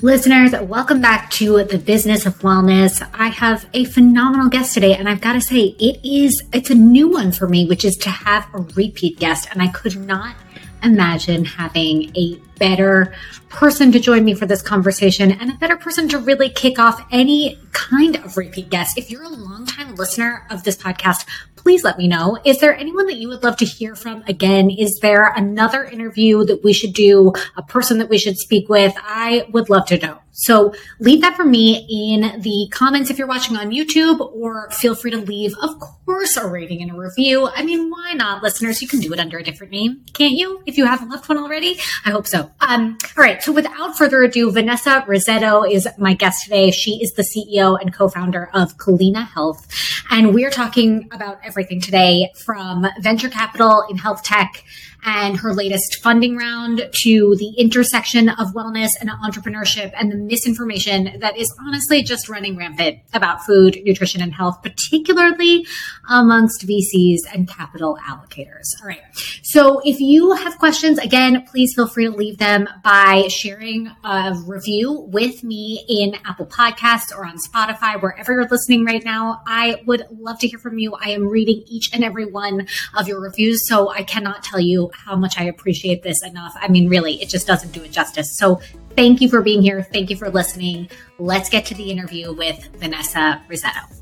Listeners, welcome back to the business of wellness. I have a phenomenal guest today, and I've got to say, it is it's a new one for me, which is to have a repeat guest, and I could not imagine having a better person to join me for this conversation and a better person to really kick off any kind of repeat guest. If you're a longtime listener of this podcast, please let me know. Is there anyone that you would love to hear from again? Is there another interview that we should do, a person that we should speak with? I would love to know. So leave that for me in the comments if you're watching on YouTube, or feel free to leave, of course, a rating and a review. I mean, why not, listeners? You can do it under a different name, can't you? If you haven't left one already, I hope so. Um, all right. So without further ado, Vanessa Rissetto is my guest today. She is the CEO and co-founder of Culina Health, and we're talking about everything today from venture capital in health tech and her latest funding round to the intersection of wellness and entrepreneurship and the misinformation that is honestly just running rampant about food, nutrition, and health, particularly amongst VCs and capital allocators. All right. So if you have questions, again, please feel free to leave them by sharing a review with me in Apple Podcasts or on Spotify, wherever you're listening right now. I would love to hear from you. I am reading each and every one of your reviews, so I cannot tell you how much I appreciate this enough. I mean, really, it just doesn't do it justice. So thank you for being here. Thank you for listening. Let's get to the interview with Vanessa Rissetto.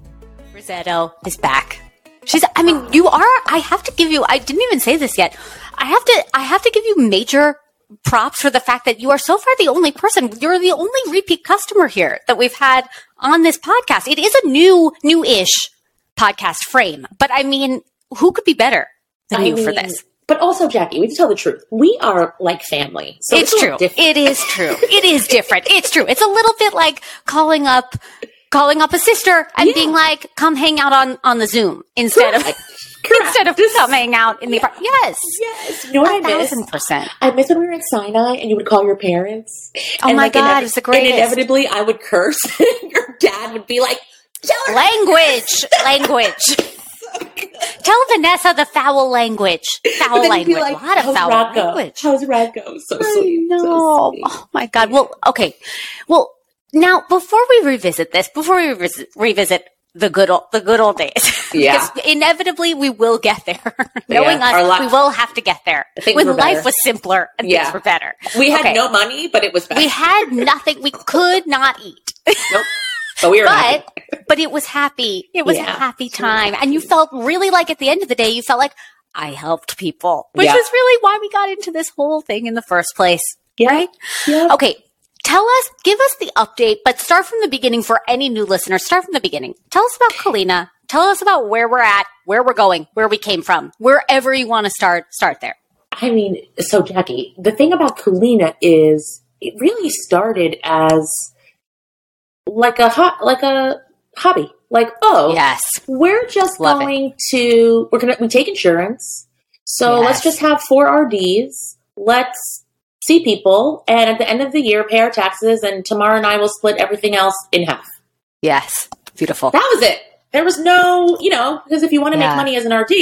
Rissetto is back. She's, I mean, you are, I have to give you, I didn't even say this yet. I have to, I have to give you major props for the fact that you are so far the only person, you're the only repeat customer here that we've had on this podcast. It is a new, new-ish podcast frame, but I mean, who could be better than I you mean, for this? But also, Jackie, we have to tell the truth. We are like family. So it's, it's true. It is true. it is different. It's true. It's a little bit like calling up, calling up a sister and yeah. being like, come hang out on, on the Zoom instead Correct. of, Correct. instead of just coming out in the apartment. Yes. Yes. You know what I miss? thousand percent. I miss when we were at Sinai and you would call your parents. Oh my like God. Inev- it's the greatest. And inevitably I would curse. your dad would be like, language, language. Tell Vanessa the foul language. Foul language. Like, a lot of foul Rocco? language. How's Radko? So sweet. No. So oh my God. Well, okay. Well, now before we revisit this, before we revisit, revisit the good old, the good old days. Yeah. inevitably we will get there. Knowing yeah, us, li- we will have to get there. When life better. was simpler and yeah. things were better. We had okay. no money, but it was better. We had nothing. We could not eat. Nope. But we were but, but it was happy. It was yeah, a happy time. And you felt really like at the end of the day, you felt like I helped people, which yeah. was really why we got into this whole thing in the first place. Yeah. Right? Yeah. Okay. Tell us, give us the update, but start from the beginning for any new listeners. Start from the beginning. Tell us about Culina. Tell us about where we're at, where we're going, where we came from, wherever you want to start, start there. I mean, so Jackie, the thing about Culina is it really started as like a hot like a hobby. Like, oh, yes, we're just Love going it. to we're gonna we take insurance, so yes. let's just have four RDs. Let's see people, and at the end of the year, pay our taxes, and Tamar and I will split everything else in half. Yes, beautiful. That was it. There was no, you know, because if you want to yeah. make money as an RD,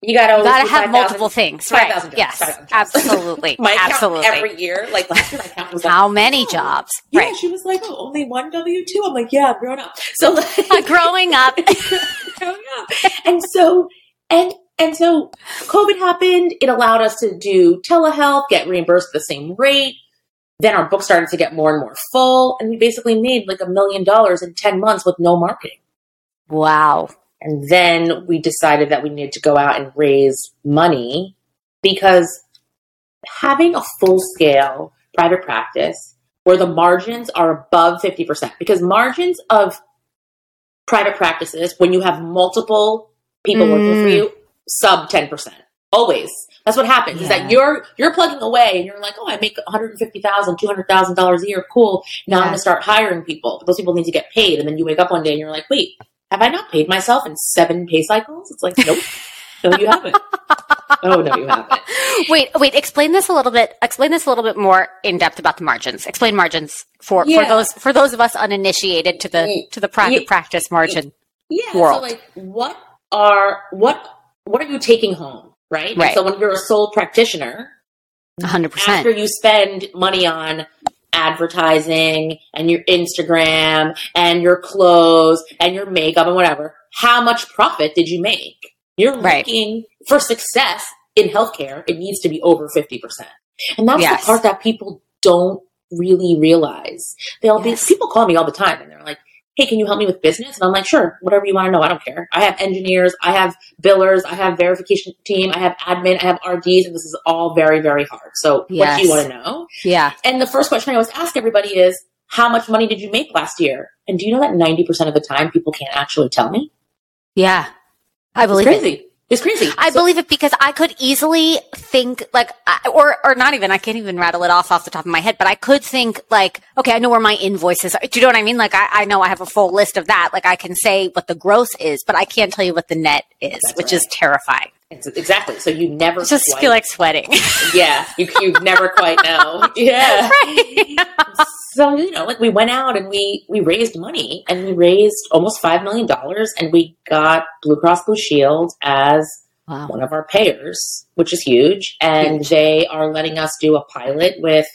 you gotta, you gotta have 5, multiple 000, things, 5, right? 000 yes, 5, absolutely, my absolutely. Every year, like last year, my account was like, how many oh. jobs? Yeah, right. she was like, oh, only one W two. I'm like, yeah, I'm growing up. So like, growing up, growing up, and so and and so COVID happened. It allowed us to do telehealth, get reimbursed at the same rate. Then our book started to get more and more full, and we basically made like a million dollars in ten months with no marketing. Wow. And then we decided that we needed to go out and raise money because having a full scale private practice where the margins are above 50%, because margins of private practices, when you have multiple people mm. working for you, sub 10%. Always. That's what happens yeah. is that you're you're plugging away and you're like, oh, I make $150,000, $200,000 a year. Cool. Now yeah. I'm going to start hiring people. Those people need to get paid. And then you wake up one day and you're like, wait, have I not paid myself in seven pay cycles? It's like, nope. no, you haven't. Oh, no, you haven't. Wait, wait, explain this a little bit, explain this a little bit more in depth about the margins. Explain margins for, yeah. for those, for those of us uninitiated to the, to the private yeah. practice margin yeah, world. So like, what are, what, what are you taking home? Right. Right. so when you're a sole practitioner, 100%. After you spend money on advertising and your Instagram and your clothes and your makeup and whatever, how much profit did you make? You're right. looking for success in healthcare, it needs to be over 50%. And that's yes. the part that people don't really realize. They'll yes. be, people call me all the time and they're like, hey, can you help me with business? And I'm like, sure, whatever you want to know. I don't care. I have engineers, I have billers, I have verification team, I have admin, I have RDs, and this is all very, very hard. So yes. what do you want to know? Yeah. And the first question I always ask everybody is, how much money did you make last year? And do you know that 90% of the time people can't actually tell me? Yeah. I believe it's crazy. It. It's crazy. I so, believe it because I could easily think like, or, or not even, I can't even rattle it off off the top of my head, but I could think like, okay, I know where my invoices are. Do you know what I mean? Like, I, I know I have a full list of that. Like, I can say what the gross is, but I can't tell you what the net is, which right. is terrifying. It's, exactly. So you never just quite, feel like sweating. yeah. You, you never quite know. Yeah. Right. so, you know, like we went out and we, we raised money and we raised almost $5 million and we got Blue Cross Blue Shield as wow. one of our payers, which is huge. And huge. they are letting us do a pilot with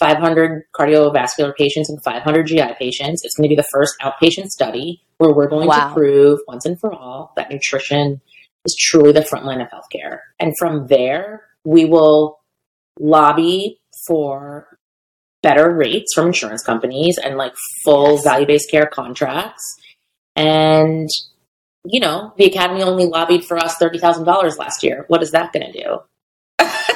500 cardiovascular patients and 500 GI patients. It's going to be the first outpatient study where we're going wow. to prove once and for all that nutrition is truly the front line of healthcare. And from there, we will lobby for better rates from insurance companies and like full yes. value based care contracts. And, you know, the Academy only lobbied for us $30,000 last year. What is that going to do?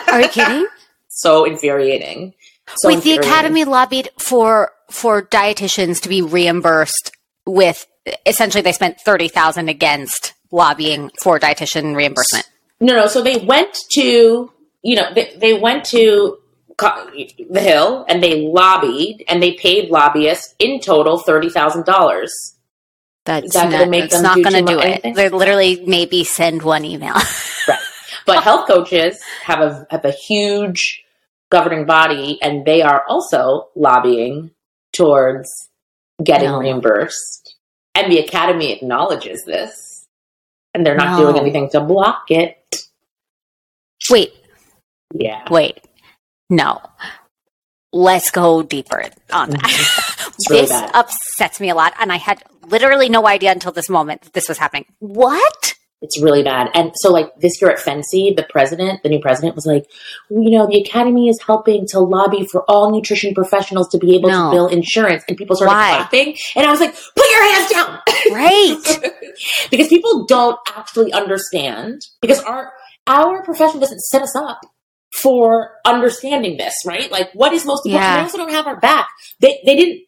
Are you kidding? so infuriating. So Wait, infuriating. the Academy lobbied for for dietitians to be reimbursed with essentially they spent 30,000 against lobbying for dietitian reimbursement? No, no. So they went to, you know, they, they went to the Hill and they lobbied and they paid lobbyists in total thirty thousand dollars. That's that not, make them not going to do it. They literally maybe send one email. right, but health coaches have a have a huge governing body, and they are also lobbying towards getting no. reimbursed. And the academy acknowledges this and they're not no. doing anything to block it. Wait. Yeah. Wait. No. Let's go deeper on that. Mm-hmm. really this upsets me a lot, and I had literally no idea until this moment that this was happening. What? It's really bad. And so, like this year at FNCE, the president, the new president, was like, you know, the academy is helping to lobby for all nutrition professionals to be able no. to bill insurance. And people started Why? clapping. And I was like, put your hands down. Right. because people don't actually understand because our our profession doesn't set us up for understanding this, right? Like what is most important? Yeah. They also don't have our back. They they didn't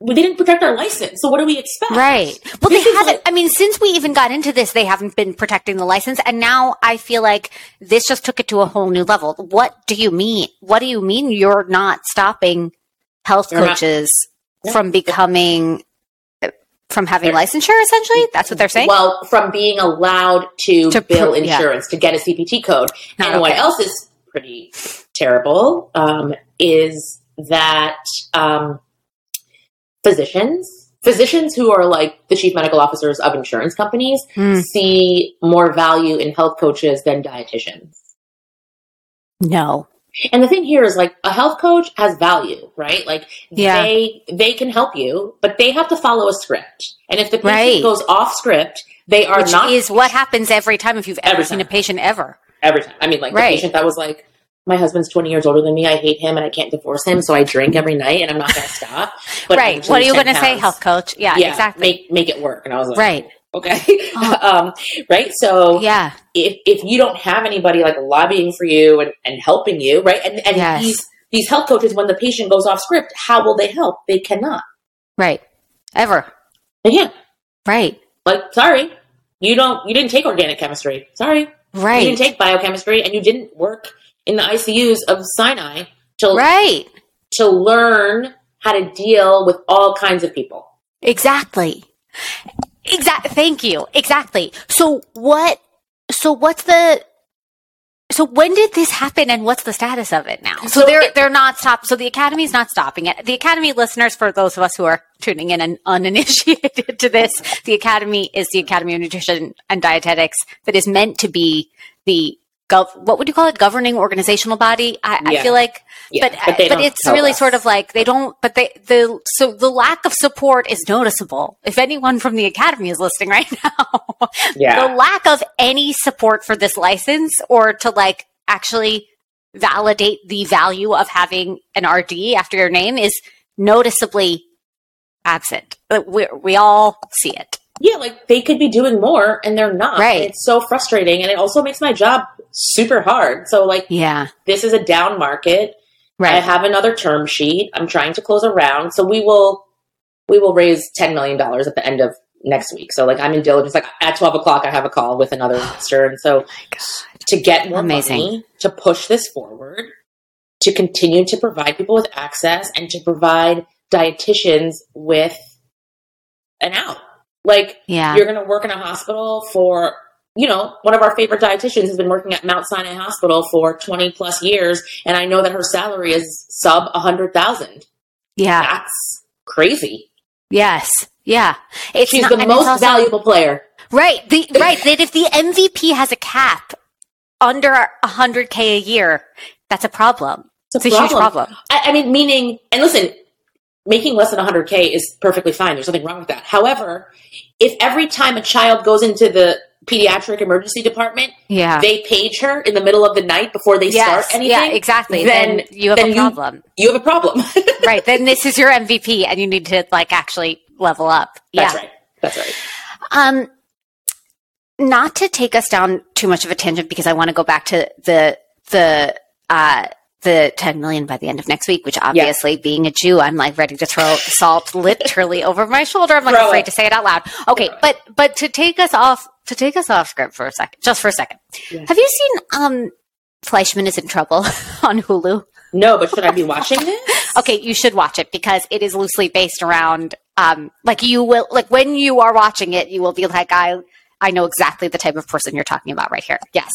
we didn't protect our license. So what do we expect? Right. Well, this they haven't. Like, I mean, since we even got into this, they haven't been protecting the license, and now I feel like this just took it to a whole new level. What do you mean? What do you mean you're not stopping health coaches not, from becoming from having licensure essentially that's what they're saying well from being allowed to, to bill pr- insurance yeah. to get a cpt code Not and okay. what else is pretty terrible um, is that um, physicians physicians who are like the chief medical officers of insurance companies mm. see more value in health coaches than dietitians no and the thing here is like a health coach has value, right? Like yeah. they they can help you, but they have to follow a script. And if the patient right. goes off script, they are Which not is what happens every time if you've ever seen a patient ever. Every time. I mean like right. the patient that was like my husband's 20 years older than me. I hate him and I can't divorce him. So I drink every night and I'm not going to stop. But right. What are you going to say, health coach? Yeah, yeah, exactly. Make, make it work. And I was like, right. Okay. Oh. um, right. So yeah, if, if you don't have anybody like lobbying for you and, and helping you, right. And, and yes. these, these health coaches, when the patient goes off script, how will they help? They cannot. Right. Ever. They can't. Right. Like, sorry, you don't, you didn't take organic chemistry. Sorry. Right. You didn't take biochemistry and you didn't work in the ICUs of Sinai to, right. to learn how to deal with all kinds of people. Exactly. Exactly. Thank you. Exactly. So what? So what's the? So when did this happen, and what's the status of it now? So, so they're it, they're not stop. So the academy's not stopping it. The academy listeners, for those of us who are tuning in and uninitiated to this, the academy is the Academy of Nutrition and Dietetics that is meant to be the gov- what would you call it? Governing organizational body. I, yeah. I feel like, yeah, but, but, but it's really us. sort of like they don't, but they, the, so the lack of support is noticeable. If anyone from the academy is listening right now, yeah. the lack of any support for this license or to like actually validate the value of having an RD after your name is noticeably absent. We, we all see it. Yeah, like they could be doing more and they're not. Right. it's so frustrating. And it also makes my job super hard. So, like, yeah, this is a down market. Right. I have another term sheet. I'm trying to close a round. So we will we will raise ten million dollars at the end of next week. So like I'm in diligence. Like at twelve o'clock, I have a call with another oh investor, and so oh to get more Amazing. money to push this forward, to continue to provide people with access, and to provide dietitians with an out. Like, yeah. you're going to work in a hospital for, you know, one of our favorite dietitians has been working at Mount Sinai Hospital for 20 plus years, and I know that her salary is sub a hundred thousand. Yeah, that's crazy. Yes, yeah. It's She's not, the most also, valuable player. Right. The right that if the MVP has a cap under a hundred k a year, that's a problem. It's a, it's a problem. huge problem. I, I mean, meaning, and listen, making less than 100K is perfectly fine. There's nothing wrong with that. However, if every time a child goes into the pediatric emergency department, yeah. they page her in the middle of the night before they yes, start anything. Yeah, exactly. Then, then you have then a problem. You, you have a problem. right. Then this is your MVP and you need to like actually level up. That's yeah. right. That's right. Um, not to take us down too much of a tangent because I want to go back to the the uh, the 10 million by the end of next week, which obviously yeah. being a Jew, I'm like ready to throw salt literally over my shoulder. I'm like throw afraid it. to say it out loud. Okay. But, but to take us off, to take us off script for a second, just for a second. Yeah. Have you seen, um, Fleishman is in trouble on Hulu? No, but should I be watching this? okay. You should watch it because it is loosely based around, um, like you will, like when you are watching it, you will be like, I, I know exactly the type of person you're talking about right here. Yes.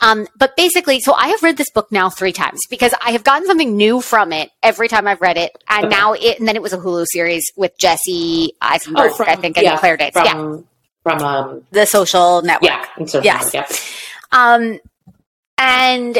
Um, but basically, so I have read this book now three times because I have gotten something new from it every time I've read it. And now it, and then it was a Hulu series with Jesse Eisenberg, oh, from, I think, and yeah, Claire Danes. From, yeah. From, um, the social network. Yeah. Social yes. Network, yeah. Um, and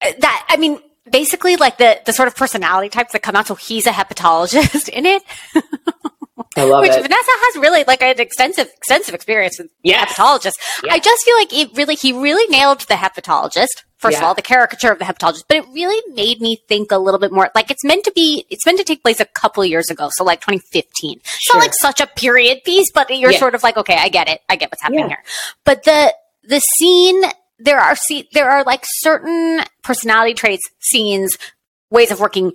that, I mean, basically like the, the sort of personality types that come out. So he's a hepatologist in it. I love Which it. Vanessa has really like an extensive, extensive experience with yes. hepatologists. Yes. I just feel like it really, he really nailed the hepatologist. First yeah. of all, the caricature of the hepatologist, but it really made me think a little bit more. Like it's meant to be, it's meant to take place a couple years ago, so like 2015. It's sure. not like such a period piece, but you're yeah. sort of like, okay, I get it, I get what's happening yeah. here. But the the scene, there are see, there are like certain personality traits, scenes, ways of working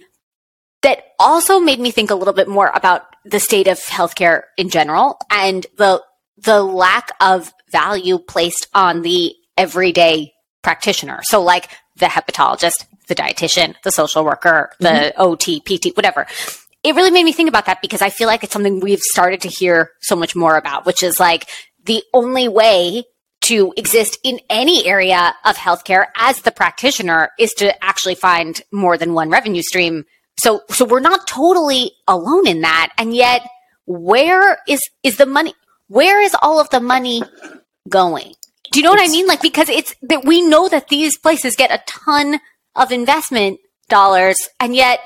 that also made me think a little bit more about the state of healthcare in general and the the lack of value placed on the everyday practitioner. So like the hepatologist, the dietitian, the social worker, the mm-hmm. OT, PT, whatever. It really made me think about that because I feel like it's something we've started to hear so much more about, which is like the only way to exist in any area of healthcare as the practitioner is to actually find more than one revenue stream so, so we're not totally alone in that. And yet, where is, is the money? Where is all of the money going? Do you know what I mean? Like, because it's that we know that these places get a ton of investment dollars and yet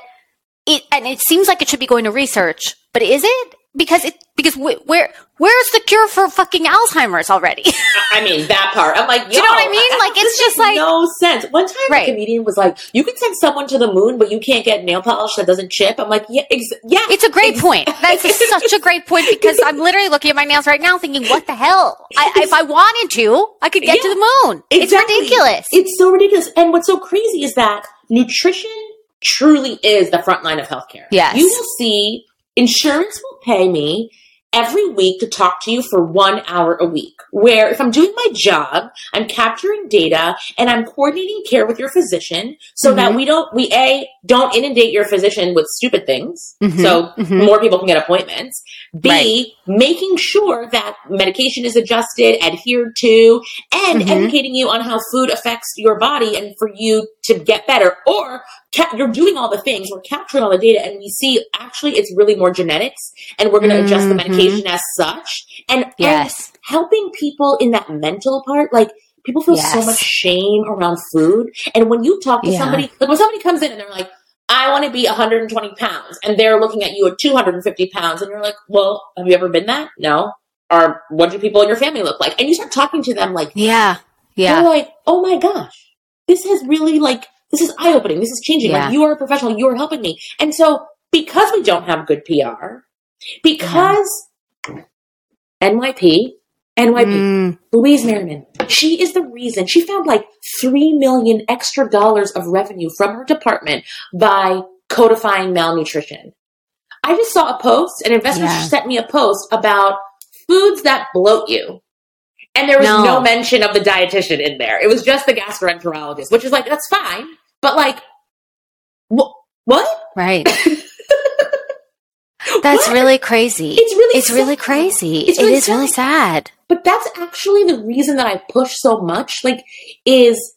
it, and it seems like it should be going to research, but is it? Because it, because where, where's the cure for fucking Alzheimer's already? I mean, that part. I'm like, do you know what I mean? Like, it's just like no sense. One time, right. a comedian was like, "You can send someone to the moon, but you can't get nail polish that doesn't chip." I'm like, yeah, ex- yeah. It's a great ex- point. That's such a great point because I'm literally looking at my nails right now, thinking, "What the hell? I, if I wanted to, I could get yeah, to the moon." Exactly. It's ridiculous. It's so ridiculous. And what's so crazy is that nutrition truly is the front line of healthcare. Yes, you will see insurance will pay me every week to talk to you for one hour a week. Where if I'm doing my job, I'm capturing data and I'm coordinating care with your physician so mm-hmm. that we don't, we A, don't inundate your physician with stupid things. Mm-hmm. So mm-hmm. more people can get appointments. B, right. making sure that medication is adjusted, adhered to, and mm-hmm. educating you on how food affects your body and for you to get better. Or ca- you're doing all the things, we're capturing all the data, and we see actually it's really more genetics, and we're going to adjust the mm-hmm. medication as such. And, yes. and helping people in that mental part, like People feel yes. so much shame around food. And when you talk to yeah. somebody, like when somebody comes in and they're like, I want to be 120 pounds, and they're looking at you at 250 pounds, and you're like, well, have you ever been that? No. Or what do people in your family look like? And you start talking to them like, yeah, yeah. They're like, oh my gosh, this has really like, this is eye opening. This is changing. Yeah. Like you are a professional. You are helping me. And so because we don't have good PR, because yeah. NYP, NYP, mm. Louise Merriman, she is the reason she found like three million extra dollars of revenue from her department by codifying malnutrition. I just saw a post, an investor yeah. sent me a post about foods that bloat you. And there was no. no mention of the dietitian in there. It was just the gastroenterologist, which is like, that's fine. But like, wh- what? Right. That's what? really crazy. It's really It's sad. really crazy. It's really it is sad. really sad. But that's actually the reason that I push so much. Like, is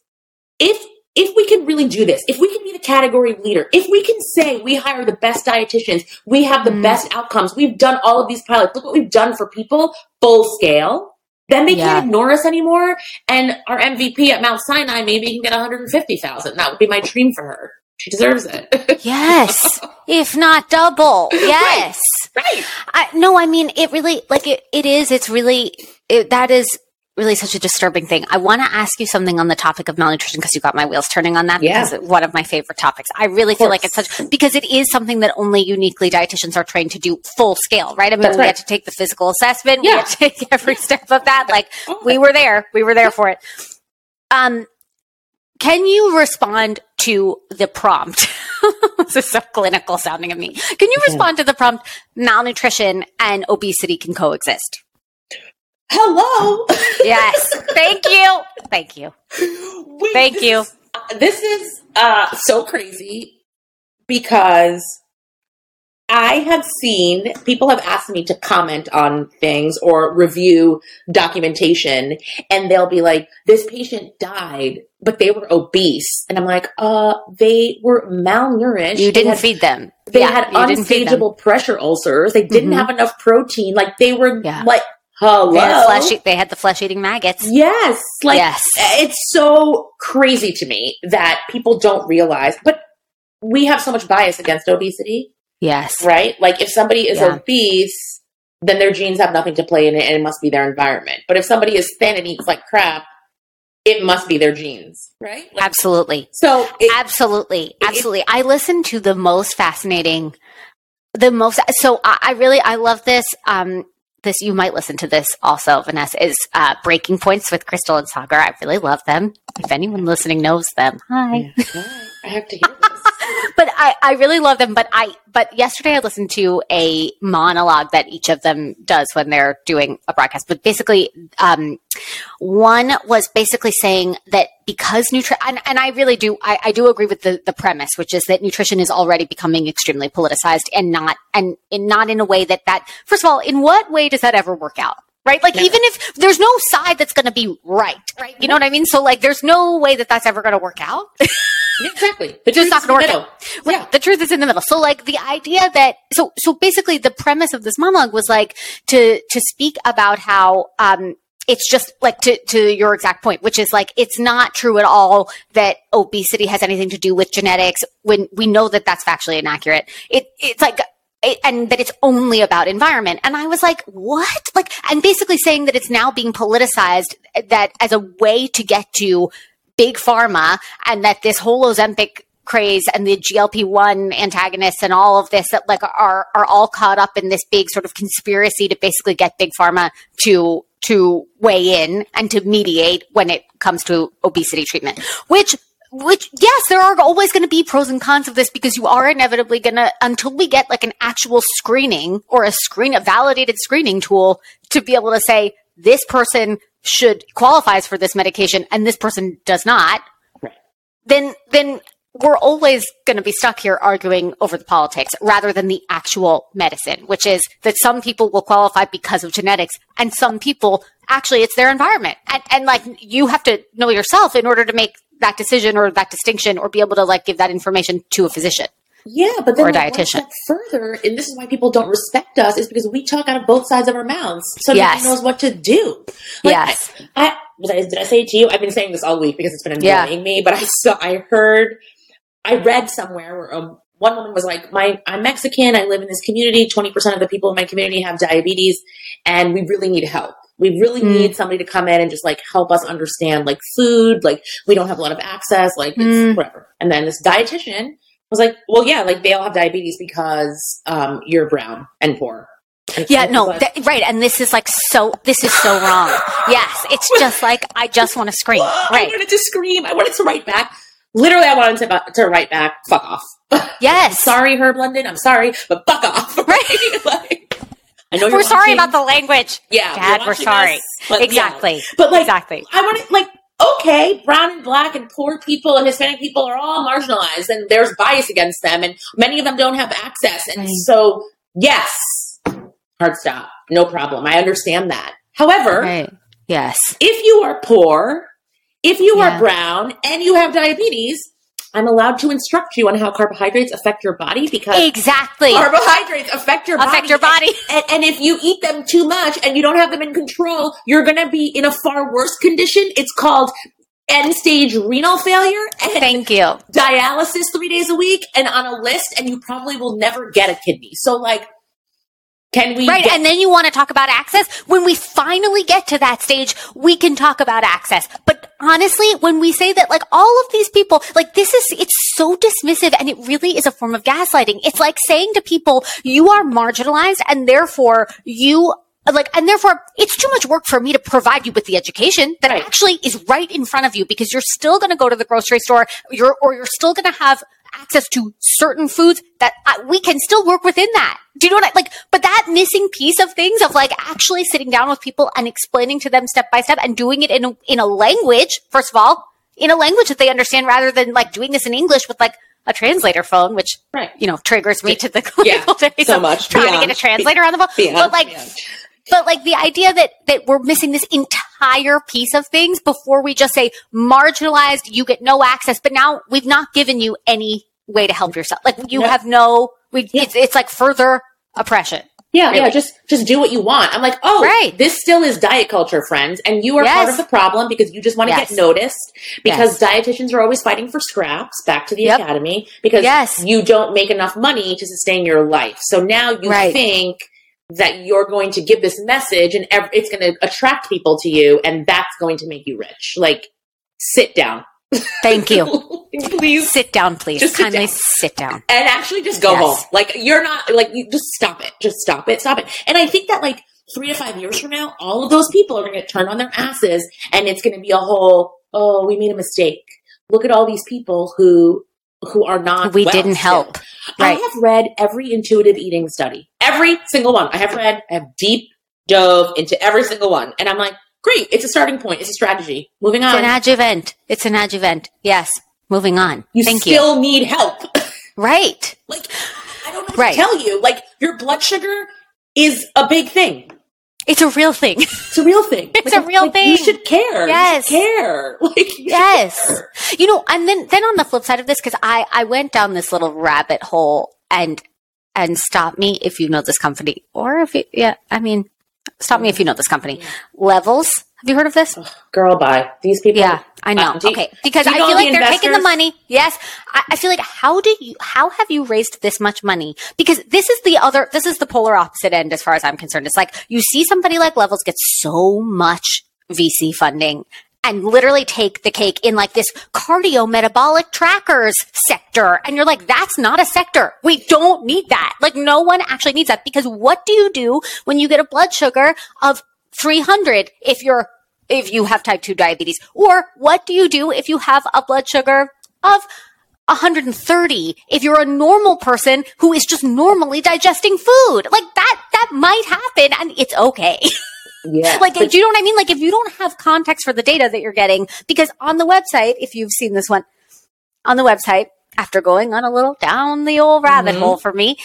if if we can really do this, if we can be the category leader, if we can say we hire the best dietitians, we have the mm. best outcomes, we've done all of these pilots, look what we've done for people, full scale, then they yeah. can't ignore us anymore. And our MVP at Mount Sinai maybe can get 150,000. That would be my dream for her. She deserves it. yes. If not double. Yes. Right. right. I, no, I mean, it really, like, it, it is, it's really, it, that is really such a disturbing thing. I want to ask you something on the topic of malnutrition because you got my wheels turning on that. Yeah. Because one of my favorite topics. I really feel like it's such because it is something that only uniquely dietitians are trained to do full scale, right? I mean, That's we right. had to take the physical assessment. Yeah. We had to take every step of that. Like we were there. We were there for it. Um, can you respond to the prompt? this is so clinical sounding of me. Can you respond to the prompt malnutrition and obesity can coexist? Hello. yes. Thank you. Thank you. Wait, Thank this you. Is, this is uh, so crazy because I have seen people have asked me to comment on things or review documentation, and they'll be like, "This patient died, but they were obese," and I'm like, "Uh, they were malnourished. You didn't had, feed them. They yeah, had unstageable pressure ulcers. They didn't mm-hmm. have enough protein. Like they were yeah. like Hello. They had, flesh, they had the flesh eating maggots. Yes. Like, yes. It's so crazy to me that people don't realize, but we have so much bias against obesity. Yes. Right? Like, if somebody is yeah. obese, then their genes have nothing to play in it and it must be their environment. But if somebody is thin and eats like crap, it must be their genes, right? Like, absolutely. So, it, absolutely. Absolutely. It, I listen to the most fascinating the most so I, I, really i love this um this you might listen to this also vanessa is uh, breaking points with Krystal and Saagar i really love them if anyone listening knows them hi yeah. i have to hear this but I, I really love them but i but yesterday i listened to a monologue that each of them does when they're doing a broadcast but basically um, one was basically saying that because nutrition, and, and, I really do, I, I, do agree with the, the premise, which is that nutrition is already becoming extremely politicized and not, and, and not in a way that that, first of all, in what way does that ever work out? Right? Like, even if there's no side that's going to be right, right? You know what I mean? So, like, there's no way that that's ever going to work out. exactly. It's just not going to work out. Right. Yeah. The truth is in the middle. So, like, the idea that, so, so basically the premise of this monologue was like to, to speak about how, um, it's just like to, to your exact point, which is like, it's not true at all that obesity has anything to do with genetics when we know that that's factually inaccurate. It, it's like, it, and that it's only about environment. And I was like, what? Like, and basically saying that it's now being politicized that as a way to get to big pharma and that this whole Ozempic craze and the GLP-1 antagonists and all of this that like are are all caught up in this big sort of conspiracy to basically get big pharma to to weigh in and to mediate when it comes to obesity treatment, which which yes, there are always going to be pros and cons of this because you are inevitably going to until we get like an actual screening or a screen a validated screening tool to be able to say this person should qualifies for this medication and this person does not. Right. Then then we're always going to be stuck here arguing over the politics rather than the actual medicine, which is that some people will qualify because of genetics and some people actually it's their environment. And, and like you have to know yourself in order to make that decision or that distinction or be able to like give that information to a physician. Yeah, but then or a like, dietitian. further, and this is why people don't respect us, is because we talk out of both sides of our mouths, so yes. nobody knows what to do. Like, yes, I, I was I, did I say it to you? I've been saying this all week because it's been annoying yeah. me, but I saw, I heard, I read somewhere where um, one woman was like, "My, I'm Mexican. I live in this community. Twenty percent of the people in my community have diabetes, and we really need help. We really mm. need somebody to come in and just like help us understand like food. Like we don't have a lot of access. Like mm. whatever." And then this dietitian was like, "Well, yeah, like they all have diabetes because um, you're brown and poor." yeah, no, th- right. And this is like so, this is so wrong. Yes. It's just like, I just want to scream. Right. I wanted to scream. I wanted to write back. Literally, I wanted to, to write back, fuck off. Yes. sorry, Herb London. I'm sorry, but fuck off. Right. like, I know we're sorry about the language. Yeah. Dad, we're sorry. Us, exactly. Yeah. But like, exactly. I want to, like, okay, brown and black and poor people and Hispanic people are all marginalized and there's bias against them and many of them don't have access. And right. so, yes, hard stop. No problem. I understand that. However, right. yes. If you are poor, if you yeah. are brown and you have diabetes, I'm allowed to instruct you on how carbohydrates affect your body because exactly carbohydrates affect your affect body. your body. And, and, and, if you eat them too much and you don't have them in control, you're going to be in a far worse condition. It's called end stage renal failure. Thank you. Dialysis three days a week and on a list, and you probably will never get a kidney. So like can we? Right. Get- and then you want to talk about access. When we finally get to that stage, we can talk about access. But honestly, when we say that, like all of these people, like this is, it's so dismissive and it really is a form of gaslighting. It's like saying to people, you are marginalized and therefore you like, and therefore it's too much work for me to provide you with the education that right. actually is right in front of you because you're still going to go to the grocery store, you're, or you're still going to have access to certain foods that I, we can still work within that. Do you know what I like? But that missing piece of things of like actually sitting down with people and explaining to them step by step and doing it in a, in a language, first of all, in a language that they understand rather than like doing this in English with like a translator phone, which, right. you know, triggers me to the clinical yeah, days so much. trying Beyond. to get a translator on the phone. Beyond. But like, Beyond. But like the idea that, that we're missing this entire piece of things before we just say marginalized, you get no access, but now we've not given you any way to help yourself. Like you have no, we, yeah. it's, it's like further oppression. Yeah, really. yeah, just just do what you want. I'm like, oh, right. this still is diet culture, friends, and you are yes. part of the problem because you just want to yes. get noticed. Because yes. dietitians are always fighting for scraps. Back to the yep. academy because yes. you don't make enough money to sustain your life. So now you right. think that you're going to give this message and it's going to attract people to you and that's going to make you rich. Like, sit down. Thank you. please sit down, please. Just kindly sit down. sit down. and actually just go yes. home. Like, you're not, like, you just stop it. Just stop it. Stop it. And I think that, like, three to five years from now, all of those people are going to turned on their asses and it's going to be a whole, oh, we made a mistake. Look at all these people who who are not we well didn't help. Right. i have read every intuitive eating study every single one. I have read i have deep dove into every single one. And i'm like great it's a starting point it's a strategy. Moving on it's an adjuvant. It's an adjuvant. Yes. Moving on. You Thank still you. need help. Right. Like i don't know right. to tell you. Like your blood sugar is a big thing it's a real thing. It's a real thing. it's like, a real like, thing. You should care. Yes. You care. Like, you yes. Care. You know, and then, then on the flip side of this, cause I, I went down this little rabbit hole and, and stop me if you know this company or if you, yeah, I mean, stop me if you know this company. Yeah. Levels have you heard of this? girl, bye. These people. Yeah, I know. Uh, okay, because I feel like the they're taking the money. Yes, I, I, feel like how do you? How have you raised this much money? Because this is the other. This is the polar opposite end, as far as I'm concerned. It's like you see somebody like Levels get so much VC funding and literally take the cake in like this cardio metabolic trackers sector. And you're like, that's not a sector. We don't need that. Like no one actually needs that because what do you do when you get a blood sugar of 300 if you're if you have type 2 diabetes. Or what do you do if you have a blood sugar of 130 if you're a normal person who is just normally digesting food? Like that that might happen and it's okay. Yeah like but- do you know what i mean? Like if you don't have context for the data that you're getting because on the website if you've seen this one on the website after going on a little down the old rabbit mm-hmm. hole for me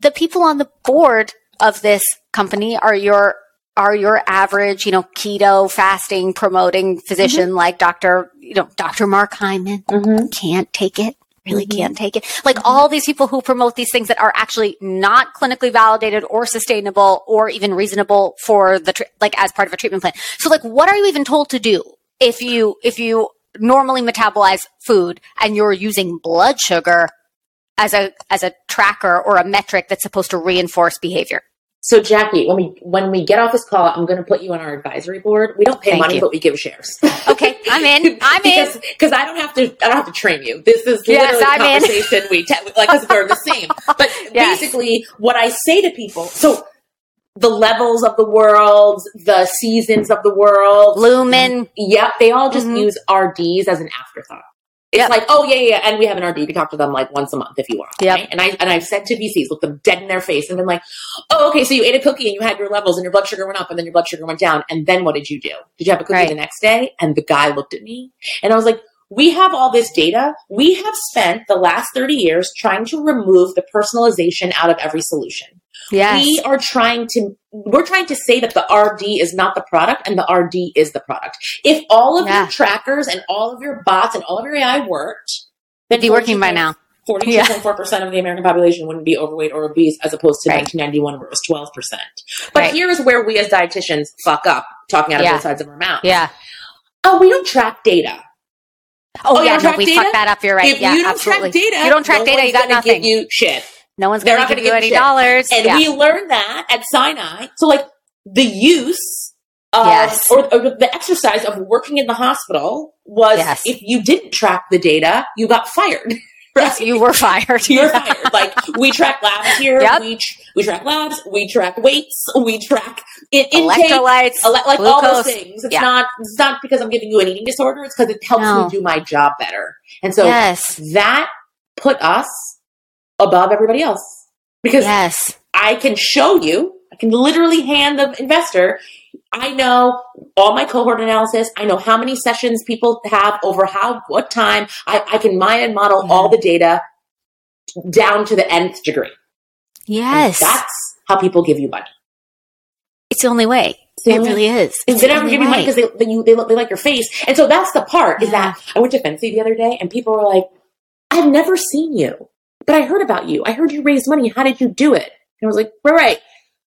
the people on the board of this company are your are your average, you know, keto fasting promoting physician mm-hmm. like Dr. you know, Dr. Mark Hyman mm-hmm. can't take it. really mm-hmm. can't take it. Like mm-hmm. all these people who promote these things that are actually not clinically validated or sustainable or even reasonable for the, tr- like as part of a treatment plan. So like, what are you even told to do if you, if you normally metabolize food and you're using blood sugar as a, as a tracker or a metric that's supposed to reinforce behavior? So Jackie, when we when we get off this call, I'm going to put you on our advisory board. We don't pay Thank money, you. but we give shares. Okay, I'm in. I'm because, in because I don't have to. I don't have to train you. This is yes, literally I'm a conversation in. we te- like because we're the same. But yes. basically, what I say to people, so the levels of the world, the seasons of the world, Lumen. Yep, they all just mm-hmm. use RDs as an afterthought. It's yep. like, oh yeah, yeah, and we have an RD. You can talk to them like once a month if you want. Yeah. Right? And I and I've said to VCs, look them dead in their face, and been like, oh, okay, so you ate a cookie and you had your levels and your blood sugar went up and then your blood sugar went down, and then what did you do? Did you have a cookie right. the next day? And the guy looked at me, and I was like, we have all this data. We have spent the last 30 years trying to remove the personalization out of every solution. Yes. We are trying to we're trying to say that the RD is not the product and the RD is the product. If all of yeah. your trackers and all of your bots and all of your AI worked, then be working by now. 42.4% yeah. of the American population wouldn't be overweight or obese as opposed to right. 1991 where it was 12%. But right. here's where we as dietitians fuck up talking out of yeah. both sides of our mouth. Yeah. Oh, we don't track data. Oh, oh yeah, no, we data? fuck that up. You're right. If yeah, you don't absolutely. track data, you don't track no data, you got nothing. Give you shit. No one's going to give you any shit. dollars. And yeah. we learned that at Sinai. So like the use of, yes. or, or, the exercise of working in the hospital was yes. if you didn't track the data, you got fired. Right? You were fired. You're fired. Like we track labs here. Yep. We we track labs. We track weights. We track in, electrolytes, ele- like glucose. all those things. It's yeah. not it's not because I'm giving you an eating disorder. It's because it helps no. me do my job better. And so yes. that put us above everybody else because yes. I can show you. I can literally hand the investor I know all my cohort analysis. I know how many sessions people have over how, what time. I, I can mine and model all the data down to the nth degree. Yes. And that's how people give you money. It's the only way. The it really is. It's they never give you money because they, they, they, they, like your face. And so that's the part is that I went to FNCE the other day and people were like, I've never seen you, but I heard about you. I heard you raised money. How did you do it? And I was like, right, right.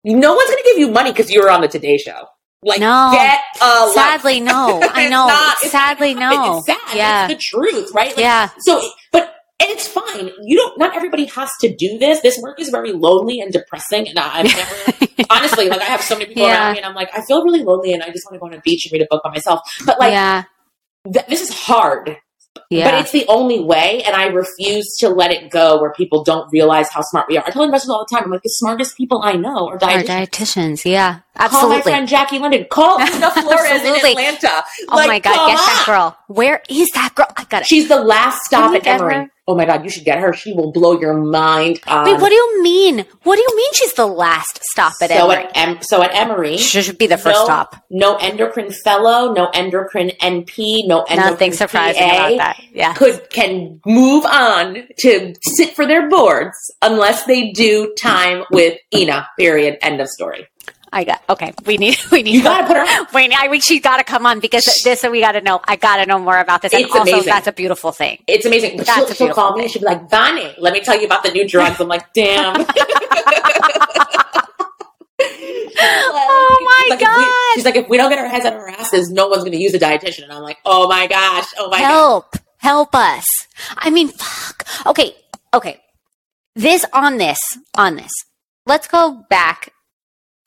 No one's going to give you money because you were on the Today Show. Like, no. get a Sadly, no. I know. Not, Sadly, no. It's sad. Yeah. It's the truth, right? Like, yeah. So, but, and it's fine. You don't, not everybody has to do this. This work is very lonely and depressing. And I've never, honestly, like, I have so many people yeah. around me and I'm like, I feel really lonely and I just want to go on a beach and read a book by myself. But like, yeah. Th- this is hard. Yeah. But it's the only way, and I refuse to let it go where people don't realize how smart we are. I tell investors all the time, I'm like, the smartest people I know are dietitians. Are dietitians, yeah. Absolutely. Call my friend Jackie London. Call Ina Flores in Atlanta. Oh like, my God, get that girl. Where is that girl? I got it. She's the last stop at Emory. Her? Oh my God, you should get her. She will blow your mind. Um, Wait, what do you mean? What do you mean she's the last stop at so Emory? At em- so at Emory. She should be the first no, stop. No endocrine fellow, no endocrine NP, no endocrine Nothing surprising PA about that. Yeah. Could, can move on to sit for their boards unless they do time with Ina, period. End of story. I got okay. We need we need. You gotta put her. Wait, I mean, she's got to come on because this. We got to know. I got to know more about this. And it's also, amazing. That's a beautiful thing. It's amazing. But that's she'll, she'll call me. She'll be like, "Vani, let me tell you about the new drugs." I'm like, "Damn." like, oh my she's god! Like we, she's like, if we don't get our heads out of our asses, no one's going to use a dietitian. And I'm like, oh my gosh, oh my help, god. help us. I mean, fuck. Okay, okay. This on this on this. Let's go back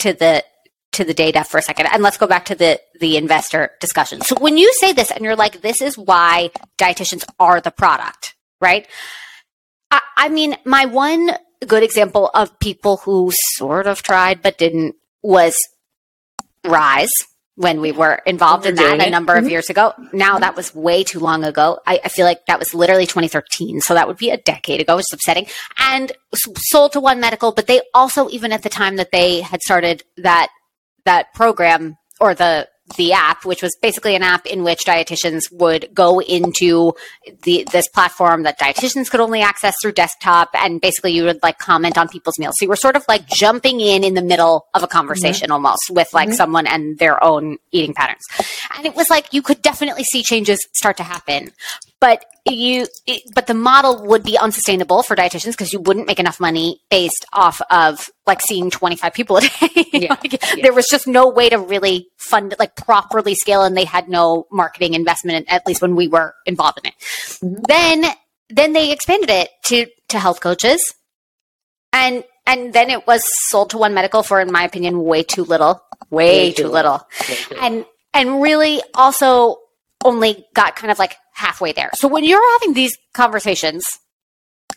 to the to the data for a second and let's go back to the the investor discussion. So when you say this and you're like this is why dietitians are the product, right? I, I mean, my one good example of people who sort of tried but didn't was Rise when we were involved in that a number of mm-hmm. years ago. Now that was way too long ago. I, I, feel like that was literally 2013. So that would be a decade ago. It's upsetting. And sold to One Medical, but they also, even at the time that they had started that, that program or the the app, which was basically an app in which dietitians would go into the this platform that dietitians could only access through desktop, and basically you would like comment on people's meals. So you were sort of like jumping in in the middle of a conversation mm-hmm. almost with like mm-hmm. someone and their own eating patterns, and it was like you could definitely see changes start to happen. But you, it, but the model would be unsustainable for dietitians because you wouldn't make enough money based off of like seeing 25 people a day. Yeah, like, yeah. There was just no way to really fund it, like properly scale, and they had no marketing investment, at least when we were involved in it. Mm-hmm. Then, then they expanded it to, to health coaches. And, and then it was sold to One Medical for, in my opinion, way too little, way, way too, too, little. little. And, and really also only got kind of like halfway there. So when you're having these conversations,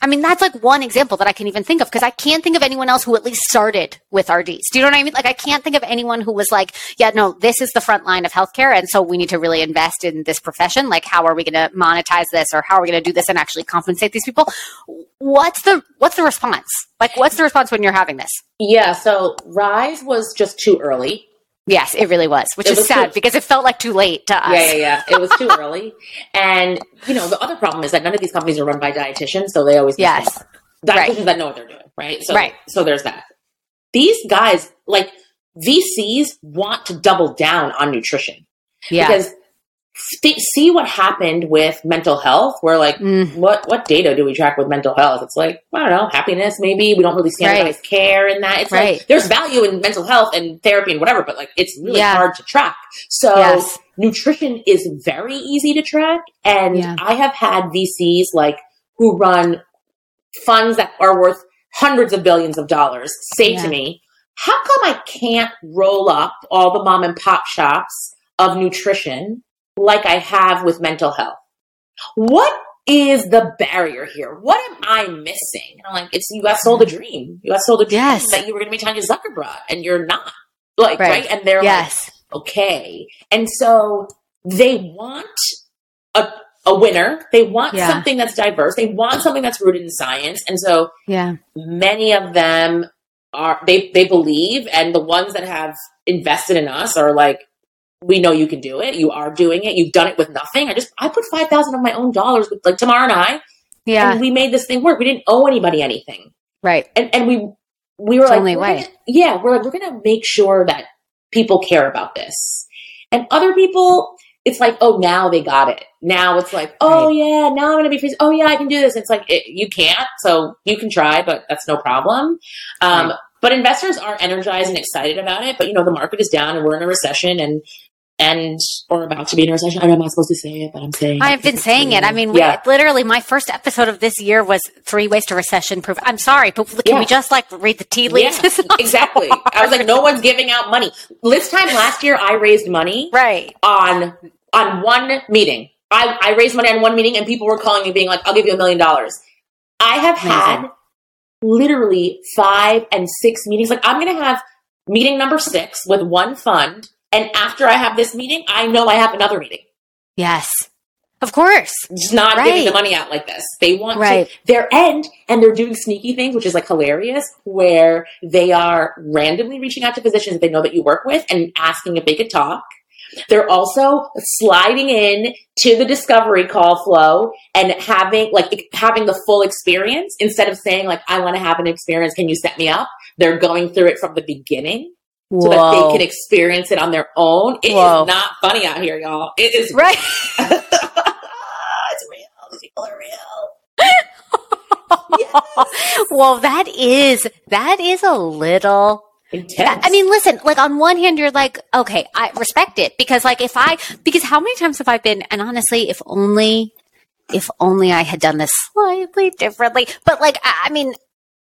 I mean, that's like one example that I can even think of because I can't think of anyone else who at least started with RDs. Do you know what I mean? Like, I can't think of anyone who was like, yeah, no, this is the front line of healthcare. And so we need to really invest in this profession. Like, how are we going to monetize this or how are we going to do this and actually compensate these people? What's the, what's the response? Like, what's the response when you're having this? Yeah. So Rise was just too early. Yes, it really was, which it is was sad too, because it felt like too late to us. Yeah, yeah, yeah. It was too early. And, you know, the other problem is that none of these companies are run by dietitians, so they always yes. dietitians right. that know what they're doing, right? So, right. so there's that. These guys, like VCs, want to double down on nutrition. Yeah. Because see what happened with mental health. We're like, mm. what what data do we track with mental health? It's like I don't know, happiness maybe. We don't really standardize right. care in that. It's right. like there's value in mental health and therapy and whatever, but like it's really yeah. hard to track. So yes. nutrition is very easy to track, and yeah. I have had VCs like who run funds that are worth hundreds of billions of dollars say yeah. to me, "How come I can't roll up all the mom and pop shops?" Of nutrition like I have with mental health. What is the barrier here? What am I missing? And I'm like, it's you got sold a dream. You got sold a dream yes. that you were going to be Tanya Zuckerberg, and you're not. Like, right? right? And they're yes. like, okay. And so they want a a winner. They want yeah. something that's diverse. They want something that's rooted in science. And so, yeah, many of them are they they believe, and the ones that have invested in us are like, we know you can do it. You are doing it. You've done it with nothing. I just I put five thousand of my own dollars with like Tamar and I. Yeah. And we made this thing work. We didn't owe anybody anything. Right. And and we we were it's like only way. Gonna, yeah, we're like, we're gonna make sure that people care about this. And other people, it's like, oh, now they got it. Now it's like, oh right. yeah, now I'm gonna be free. Oh yeah, I can do this. It's like it, you can't, so you can try, but that's no problem. Um, right. But investors are energized and excited about it. But you know, the market is down, and we're in a recession, and and or about to be in a recession. I'm not supposed to say it, but I'm saying. I've been saying it. I mean, yeah. we, literally, my first episode of this year was three ways to recession proof. I'm sorry, but can yeah. we just like read the tea leaves? Yeah, exactly. I was like, no one's giving out money. This time last year, I raised money right on on one meeting. I, I raised money on one meeting, and people were calling me, being like, "I'll give you a million dollars." I have Amazing. had literally five and six meetings. Like, I'm going to have meeting number six with one fund and after I have this meeting, I know I have another meeting. Yes. Of course. Just not right. giving the money out like this. They want right. to their end and they're doing sneaky things, which is like hilarious, where they are randomly reaching out to physicians that they know that you work with and asking if they could talk. They're also sliding in to the discovery call flow and having like having the full experience instead of saying like I want to have an experience, can you set me up? They're going through it from the beginning Whoa. so that they can experience it on their own. It Whoa. is not funny out here, y'all. It is right. it's real. People are real. yes. Well, that is that is a little Intense. I mean, listen, like on one hand, you're like, okay, I respect it because like if I, because how many times have I been, and honestly, if only, if only I had done this slightly differently, but like, I mean,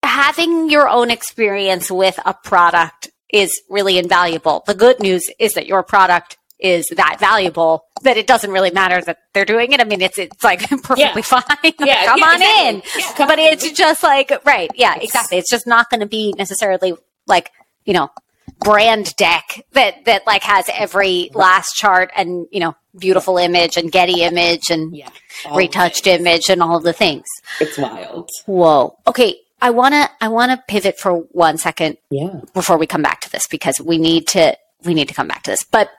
having your own experience with a product is really invaluable. The good news is that your product is that valuable that it doesn't really matter that they're doing it. I mean, it's it's like perfectly yeah. fine. Yeah, come yeah, on exactly. in. Yeah, come but it's just like right, yeah, exactly. It's just not going to be necessarily like you know brand deck that that like has every last chart and you know beautiful image and Getty image and retouched image and all of the things. It's wild. Whoa. Okay, I want to I want to pivot for one second yeah. before we come back to this because we need to we need to come back to this. But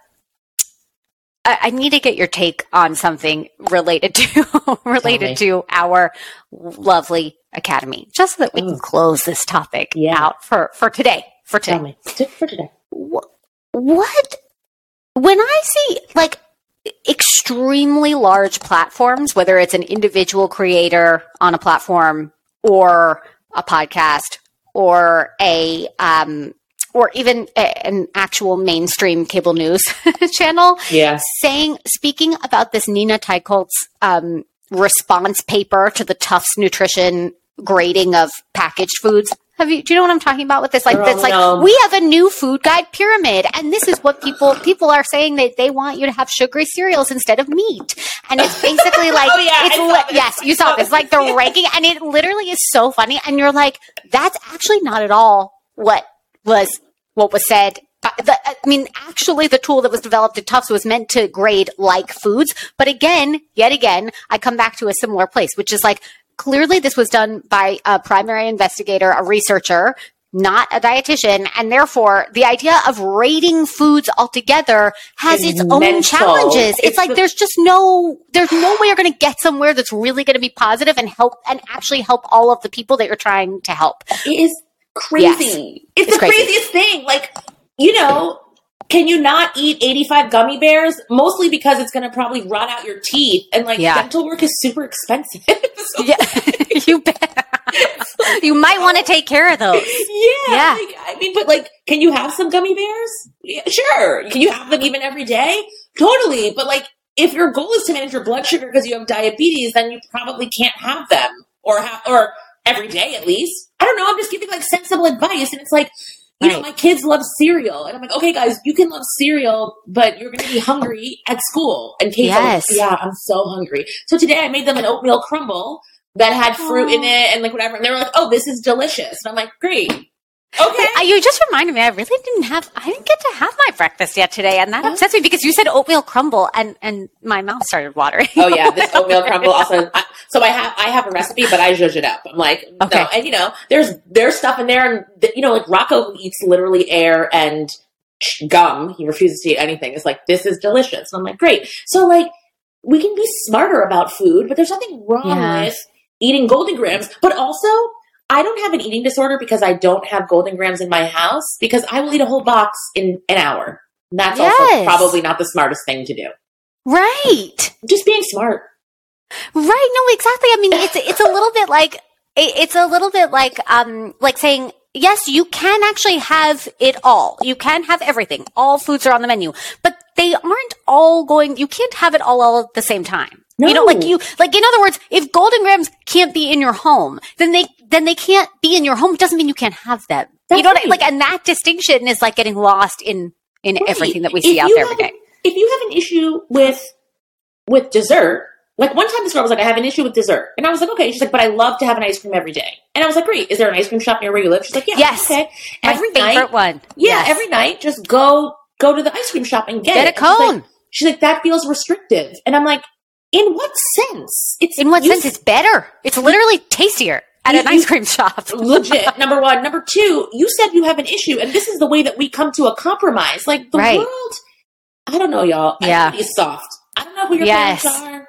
I, I need to get your take on something related to related to our lovely academy, just so that we can close this topic yeah. out for for today. For today. For today. What when I see like extremely large platforms, whether it's an individual creator on a platform or a podcast or a um, or even a, an actual mainstream cable news channel, yeah. saying speaking about this Nina Teicholz's um, response paper to the Tufts nutrition grading of packaged foods. Have you? Do you know what I'm talking about with this? Like, it's like no. we have a new food guide pyramid, and this is what people people are saying that they want you to have sugary cereals instead of meat, and it's basically like, oh yeah, it's li- yes, you saw this, like the ranking, and it literally is so funny, and you're like, that's actually not at all what was what was said uh, the, uh, I mean, actually, the tool that was developed at Tufts was meant to grade like foods. But again, yet again, I come back to a similar place, which is like clearly this was done by a primary investigator, a researcher, not a dietitian. And therefore, the idea of rating foods altogether has it's, its own challenges. It's, it's like the- there's just no, there's no way you're going to get somewhere that's really going to be positive and help and actually help all of the people that you're trying to help. It is crazy. Yes. It's, it's, the crazy. craziest thing. Like, you know, can you not eat 85 gummy bears? Mostly because it's going to probably rot out your teeth. And like yeah. dental work is super expensive. so yeah, you bet. you might want to take care of those. Yeah. Yeah. Like, I mean, but like, can you have some gummy bears? Yeah, sure. Can you have them even every day? Totally. But like, if your goal is to manage your blood sugar because you have diabetes, then you probably can't have them or have, or every day at least. I don't know. I'm just giving like sensible advice. And it's like, you right. know, my kids love cereal. And I'm like, okay, guys, you can love cereal, but you're going to be hungry at school. And Kate's yes. like, yeah, I'm so hungry. So today I made them an oatmeal crumble that had fruit Aww. in it and like whatever. And they were like, oh, this is delicious. And I'm like, great. Okay. You just reminded me, I really didn't have, I didn't get to have my breakfast yet today. And that oh. upsets me because you said oatmeal crumble and, and my mouth started watering. oh yeah. This oatmeal crumble also, I, so I have, I have a recipe, but I zhuzh it up. I'm like, okay. no. And you know, there's, there's stuff in there and you know, like Rocco eats literally air and gum. He refuses to eat anything. It's like, this is delicious. And I'm like, great. So like, we can be smarter about food, but there's nothing wrong yeah. with eating Golden Grahams, but also I don't have an eating disorder because I don't have Golden Grahams in my house because I will eat a whole box in an hour. That's yes. also probably not the smartest thing to do. Right. Just being smart. Right. No, exactly. I mean, it's, it's a little bit like, it's a little bit like, um, like saying, yes, you can actually have it all. You can have everything. All foods are on the menu, but they aren't all going, you can't have it all, all at the same time. No. You know, like you, like in other words, if Golden Grahams can't be in your home, then they, then they can't be in your home. It doesn't mean you can't have them. That's you know, right. like, and that distinction is like getting lost in, in right. everything that we see if out there every day. If you have an issue with, with dessert, like one time this girl was like, I have an issue with dessert. And I was like, okay. She's like, but I love to have an ice cream every day. And I was like, great. Is there an ice cream shop near where you live? She's like, yeah. Yes. Okay. Every My favorite night, one. Yeah. Yes. Every night, just go, go to the ice cream shop and get, get a cone. She's like, she's like, that feels restrictive. And I'm like, in what sense? It's in what sense? It's better. It's literally tastier at you, an ice cream shop. legit. Number one. Number two, you said you have an issue, and this is the way that we come to a compromise. Like the right. world, I don't know, y'all. Yeah. Everybody's soft. I don't know who your yes. parents are.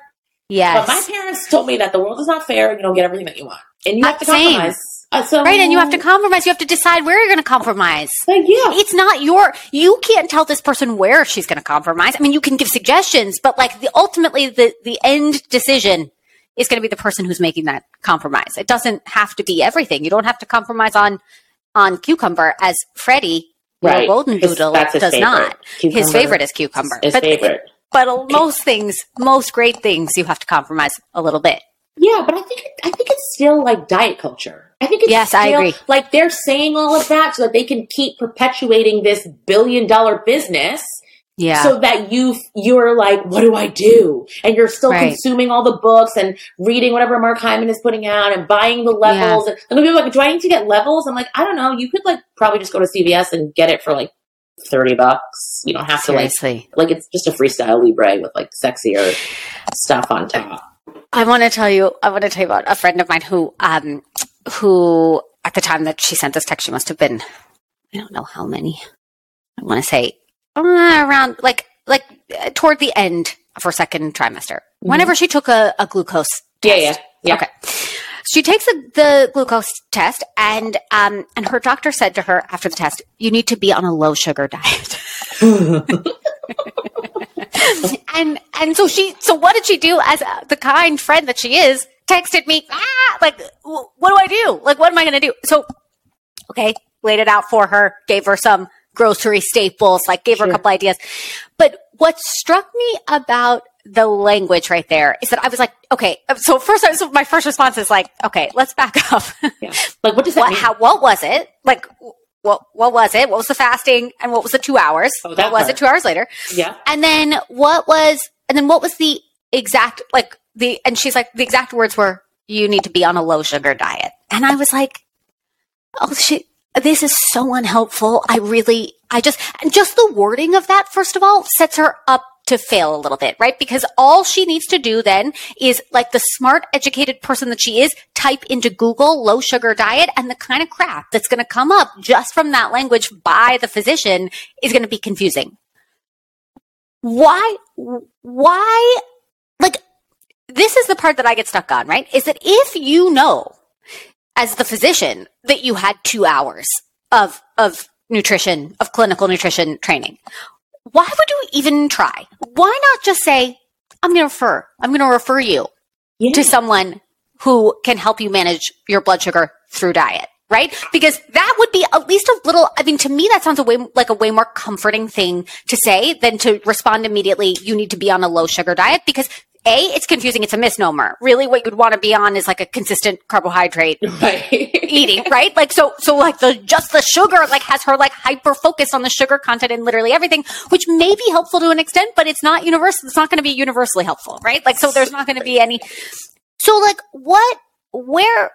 Yes. But my parents told me that the world is not fair and you don't get everything that you want. And you uh, have to compromise. Uh, so, right, and you have to compromise. You have to decide where you're going to compromise. Like, yeah, it's not your. You can't tell this person where she's going to compromise. I mean, you can give suggestions, but like the ultimately the the end decision is going to be the person who's making that compromise. It doesn't have to be everything. You don't have to compromise on on cucumber as Freddie, right. golden doodle, does favorite. not. Cucumber his favorite is cucumber. His but, favorite. But most things, most great things, you have to compromise a little bit. Yeah, but I think I think it's still like diet culture. I think it's yes, still, I agree. Like they're saying all of that so that they can keep perpetuating this billion dollar business. Yeah. So that you you're like, what do I do? And you're still right. consuming all the books and reading whatever Mark Hyman is putting out and buying the levels. Yeah. And, people are like, do I need to get levels? I'm like, I don't know. You could like probably just go to CVS and get it for like 30 bucks. You don't have Seriously. to like, like it's just a freestyle Libre with like sexier stuff on top. I want to tell you, I want to tell you about a friend of mine who, um, who at the time that she sent this text, she must have been, I don't know how many. I want to say uh, around like, like uh, toward the end of her second trimester, mm-hmm. whenever she took a, a glucose test. Yeah, yeah, yeah. Okay. She takes the, the glucose test, and um, and her doctor said to her after the test, "You need to be on a low sugar diet." and and so she so what did she do as the kind friend that she is? Texted me, ah, like what do I do? Like what am I going to do? So okay, laid it out for her, gave her some grocery staples, like gave her a couple ideas. But what struck me about the language right there is that I was like, okay. So first, so my first response is like, okay, let's back up. Yeah. Like, what does that what, mean? How, what was it? Like, what, what was it? What was the fasting and what was the two hours? Oh, what was it two hours later? Yeah. And then what was, and then what was the exact, like the, and she's like, the exact words were, you need to be on a low sugar diet. And I was like, oh shit, this is so unhelpful. I really, I just, and just the wording of that, first of all, sets her up to fail a little bit, right? Because all she needs to do then is like the smart, educated person that she is, type into Google low sugar diet and the kind of crap that's going to come up just from that language by the physician is going to be confusing. Why, why, like, this is the part that I get stuck on, right? Is that if you know as the physician that you had two hours of, of nutrition, of clinical nutrition training, why would you even try? Why not just say, I'm going to refer, I'm going to refer you yeah. to someone who can help you manage your blood sugar through diet, right? Because that would be at least a little, I mean, to me, that sounds a way, like a way more comforting thing to say than to respond immediately. You need to be on a low sugar diet because a, it's confusing. It's a misnomer. Really, what you'd want to be on is like a consistent carbohydrate right. eating, right? Like, so, so like the, just the sugar, like has her like hyper focused on the sugar content in literally everything, which may be helpful to an extent, but it's not universal. It's not going to be universally helpful, right? Like, so there's not going to be any. So like, what, where,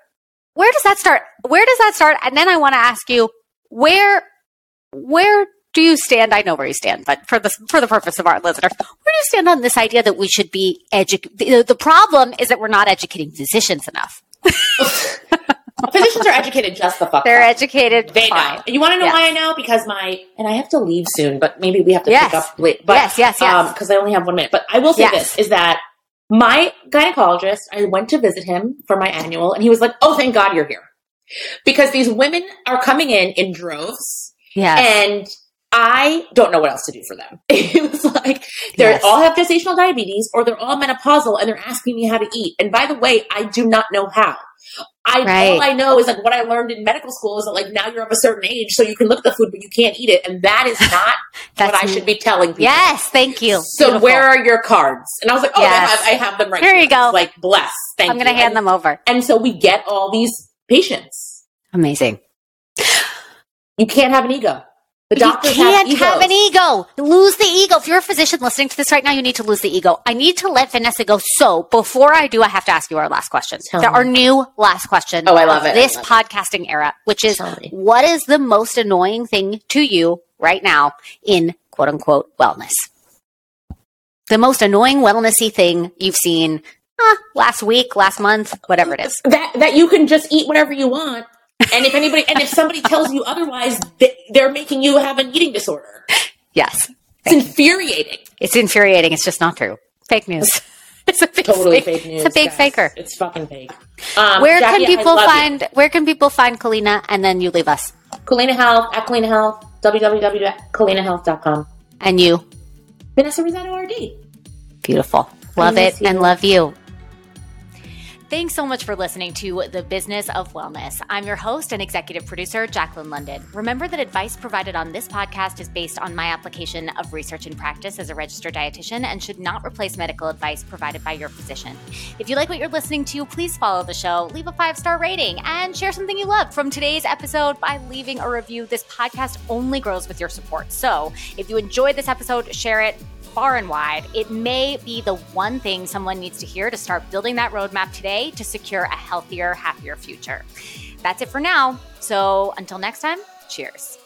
where does that start? Where does that start? And then I want to ask you, where, where do you stand? I know where you stand, but for the for the purpose of our listeners, where do you stand on this idea that we should be educated? The, the, problem is that we're not educating physicians enough. physicians are educated just the fuck. They're up. educated. They fine. know. You want to know yes. why I know? Because my and I have to leave soon, but maybe we have to yes. pick up late. But, yes, yes, yes. Because um, I only have one minute. But I will say yes. this: is that my gynecologist? I went to visit him for my annual, and he was like, "Oh, thank God you're here," because these women are coming in in droves. Yeah. And I don't know what else to do for them. it was like they yes. all have gestational diabetes or they're all menopausal and they're asking me how to eat. And by the way, I do not know how. I right. all I know is like what I learned in medical school is that like now you're of a certain age, so you can look at the food, but you can't eat it, and that is not what I should be telling people. Yes, thank you. So Beautiful. where are your cards? And I was like, oh, yes. I, have, I, have, them right here. Here you go. Like bless. Thank you. I'm going to hand and, them over. And so we get all these patients. Amazing. You can't have an ego. The doctors you can't have, have, an ego. Lose the ego. If you're a physician listening to this right now, you need to lose the ego. I need to let Vanessa go. So before I do, I have to ask you our last question. Tell there, our new last question. Oh, I love it. This love podcasting it. era, which is what is the most annoying thing to you right now in quote unquote wellness? The most annoying wellnessy thing you've seen last week, last month, whatever it is. That that you can just eat whatever you want and if anybody, and if somebody tells you otherwise, they're making you have an eating disorder. Yes. It's infuriating. It's infuriating. It's just not true. Fake news. It's a big totally fake, fake news. It's a big guys. faker. It's fucking fake. Um, where Jackie, can people find? You. Where can people find Culina? And then you leave us. Culina Health at Culina Health. www.culinahealth.com. And you, Vanessa Rissetto RD. Beautiful. Love it you. and love you. Thanks so much for listening to The Business of Wellness. I'm your host and executive producer, Jacqueline London. Remember that advice provided on this podcast is based on my application of research and practice as a registered dietitian and should not replace medical advice provided by your physician. If you like what you're listening to, please follow the show, leave a five star rating, and share something you love from today's episode by leaving a review. This podcast only grows with your support. So if you enjoyed this episode, share it far and wide, it may be the one thing someone needs to hear to start building that roadmap today to secure a healthier, happier future. That's it for now. So until next time, cheers.